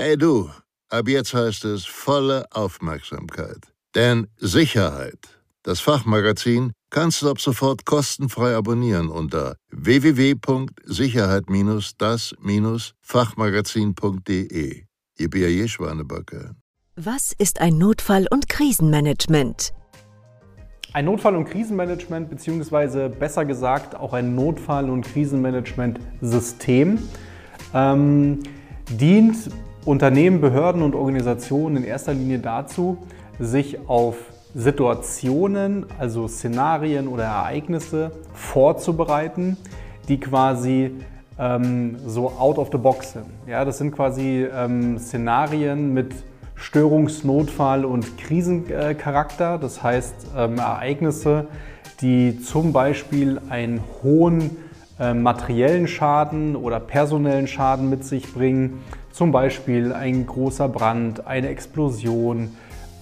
Hey du, ab jetzt heißt es volle Aufmerksamkeit. Denn Sicherheit, das Fachmagazin, kannst du ab sofort kostenfrei abonnieren unter www.sicherheit-das-fachmagazin.de. Ihr B.A.J. Schwanebacke. Was ist ein Notfall- und Krisenmanagement? Ein Notfall- und Krisenmanagement, beziehungsweise besser gesagt auch ein Notfall- und Krisenmanagement-System, ähm, dient Unternehmen, Behörden und Organisationen in erster Linie dazu, sich auf Situationen, also Szenarien oder Ereignisse vorzubereiten, die quasi ähm, so out of the box sind. Ja, das sind quasi ähm, Szenarien mit Störungs-, Notfall- und Krisencharakter. Das heißt ähm, Ereignisse, die zum Beispiel einen hohen äh, materiellen Schaden oder personellen Schaden mit sich bringen. Zum Beispiel ein großer Brand, eine Explosion,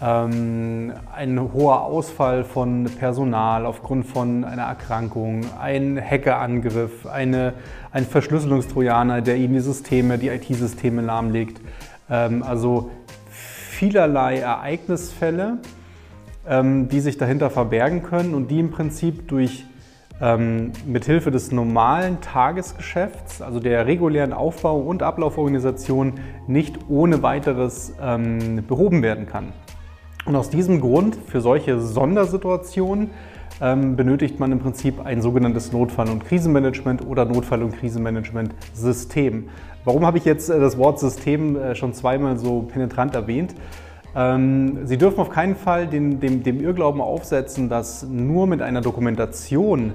ähm, ein hoher Ausfall von Personal aufgrund von einer Erkrankung, ein Hackerangriff, eine, ein Verschlüsselungstrojaner, der Ihnen die Systeme, die IT-Systeme lahmlegt. Ähm, also vielerlei Ereignisfälle, ähm, die sich dahinter verbergen können und die im Prinzip durch ähm, mithilfe des normalen Tagesgeschäfts, also der regulären Aufbau- und Ablauforganisation, nicht ohne weiteres ähm, behoben werden kann. Und aus diesem Grund, für solche Sondersituationen, ähm, benötigt man im Prinzip ein sogenanntes Notfall- und Krisenmanagement oder Notfall- und Krisenmanagement-System. Warum habe ich jetzt äh, das Wort System äh, schon zweimal so penetrant erwähnt? Ähm, Sie dürfen auf keinen Fall den, dem, dem Irrglauben aufsetzen, dass nur mit einer Dokumentation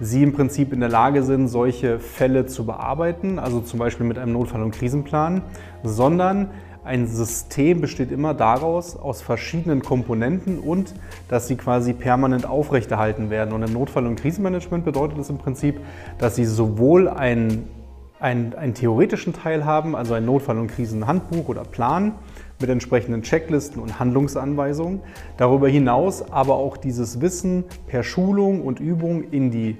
Sie im Prinzip in der Lage sind, solche Fälle zu bearbeiten, also zum Beispiel mit einem Notfall- und Krisenplan, sondern ein System besteht immer daraus, aus verschiedenen Komponenten und dass sie quasi permanent aufrechterhalten werden. Und im Notfall- und Krisenmanagement bedeutet es im Prinzip, dass sie sowohl einen, einen, einen theoretischen Teil haben, also ein Notfall- und Krisenhandbuch oder Plan mit entsprechenden Checklisten und Handlungsanweisungen. Darüber hinaus aber auch dieses Wissen per Schulung und Übung in die,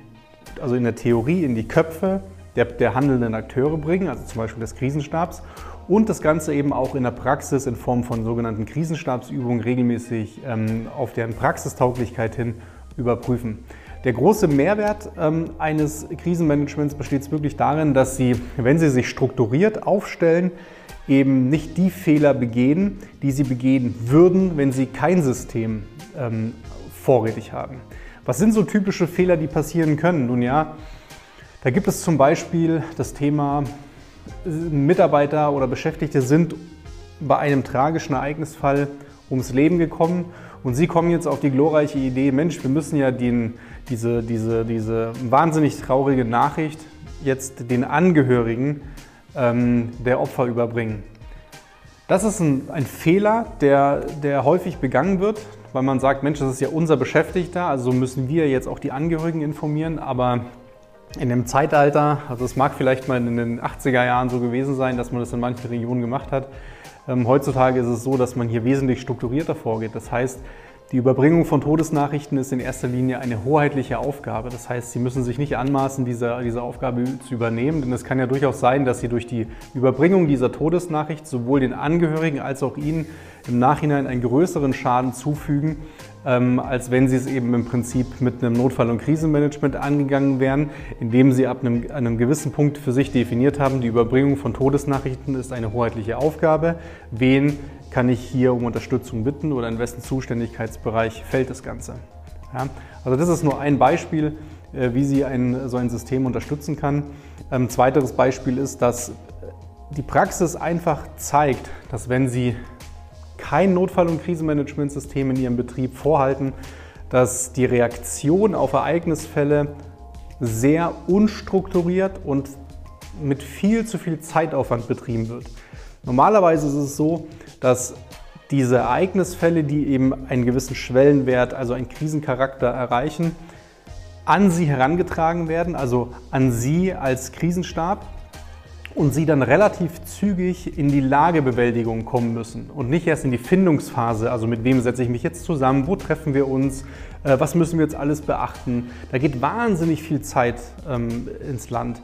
also in der Theorie, in die Köpfe der, der handelnden Akteure bringen, also zum Beispiel des Krisenstabs und das Ganze eben auch in der Praxis in Form von sogenannten Krisenstabsübungen regelmäßig ähm, auf deren Praxistauglichkeit hin überprüfen. Der große Mehrwert ähm, eines Krisenmanagements besteht wirklich darin, dass Sie, wenn Sie sich strukturiert aufstellen, eben nicht die Fehler begehen, die Sie begehen würden, wenn Sie kein System ähm, vorrätig haben. Was sind so typische Fehler, die passieren können? Nun ja, da gibt es zum Beispiel das Thema Mitarbeiter oder Beschäftigte sind bei einem tragischen Ereignisfall ums Leben gekommen und Sie kommen jetzt auf die glorreiche Idee, Mensch, wir müssen ja den, diese, diese, diese wahnsinnig traurige Nachricht jetzt den Angehörigen ähm, der Opfer überbringen. Das ist ein, ein Fehler, der, der häufig begangen wird, weil man sagt, Mensch, das ist ja unser Beschäftigter, also müssen wir jetzt auch die Angehörigen informieren, aber in dem Zeitalter, also es mag vielleicht mal in den 80er Jahren so gewesen sein, dass man das in manchen Regionen gemacht hat. Ähm, heutzutage ist es so, dass man hier wesentlich strukturierter vorgeht. Das heißt, die Überbringung von Todesnachrichten ist in erster Linie eine hoheitliche Aufgabe. Das heißt, Sie müssen sich nicht anmaßen, diese, diese Aufgabe zu übernehmen, denn es kann ja durchaus sein, dass Sie durch die Überbringung dieser Todesnachricht sowohl den Angehörigen als auch Ihnen im Nachhinein einen größeren Schaden zufügen, ähm, als wenn Sie es eben im Prinzip mit einem Notfall- und Krisenmanagement angegangen wären, indem Sie ab einem, einem gewissen Punkt für sich definiert haben, die Überbringung von Todesnachrichten ist eine hoheitliche Aufgabe. Wen kann ich hier um Unterstützung bitten oder in wessen Zuständigkeitsbereich fällt das Ganze. Ja, also das ist nur ein Beispiel, äh, wie sie ein, so ein System unterstützen kann. Ein ähm, zweiteres Beispiel ist, dass die Praxis einfach zeigt, dass wenn Sie kein Notfall- und Krisenmanagementsystem in Ihrem Betrieb vorhalten, dass die Reaktion auf Ereignisfälle sehr unstrukturiert und mit viel zu viel Zeitaufwand betrieben wird. Normalerweise ist es so, dass diese Ereignisfälle, die eben einen gewissen Schwellenwert, also einen Krisencharakter erreichen, an Sie herangetragen werden, also an Sie als Krisenstab und Sie dann relativ zügig in die Lagebewältigung kommen müssen und nicht erst in die Findungsphase, also mit wem setze ich mich jetzt zusammen, wo treffen wir uns, äh, was müssen wir jetzt alles beachten. Da geht wahnsinnig viel Zeit ähm, ins Land.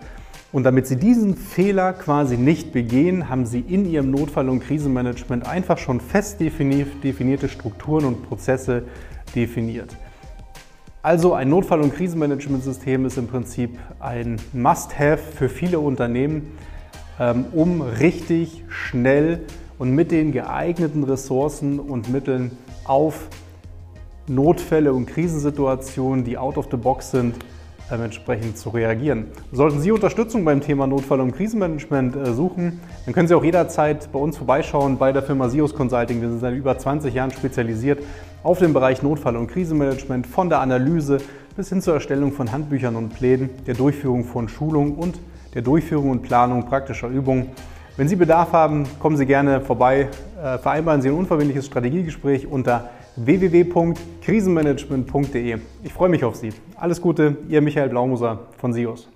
Und damit Sie diesen Fehler quasi nicht begehen, haben Sie in Ihrem Notfall- und Krisenmanagement einfach schon fest definierte Strukturen und Prozesse definiert. Also ein Notfall- und Krisenmanagementsystem ist im Prinzip ein Must-Have für viele Unternehmen, ähm, um richtig schnell und mit den geeigneten Ressourcen und Mitteln auf Notfälle und Krisensituationen, die out of the box sind, ähm, entsprechend zu reagieren. Sollten Sie Unterstützung beim Thema Notfall- und Krisenmanagement äh, suchen, dann können Sie auch jederzeit bei uns vorbeischauen bei der Firma Sios Consulting. Wir sind seit über 20 Jahren spezialisiert auf den Bereich Notfall- und Krisenmanagement, von der Analyse bis hin zur Erstellung von Handbüchern und Plänen, der Durchführung von Schulungen und der Durchführung und Planung praktischer Übungen. Wenn Sie Bedarf haben, kommen Sie gerne vorbei, äh, vereinbaren Sie ein unverbindliches Strategiegespräch unter www.krisenmanagement.de. Ich freue mich auf Sie. Alles Gute, Ihr Michael Blaumuser von SIOS.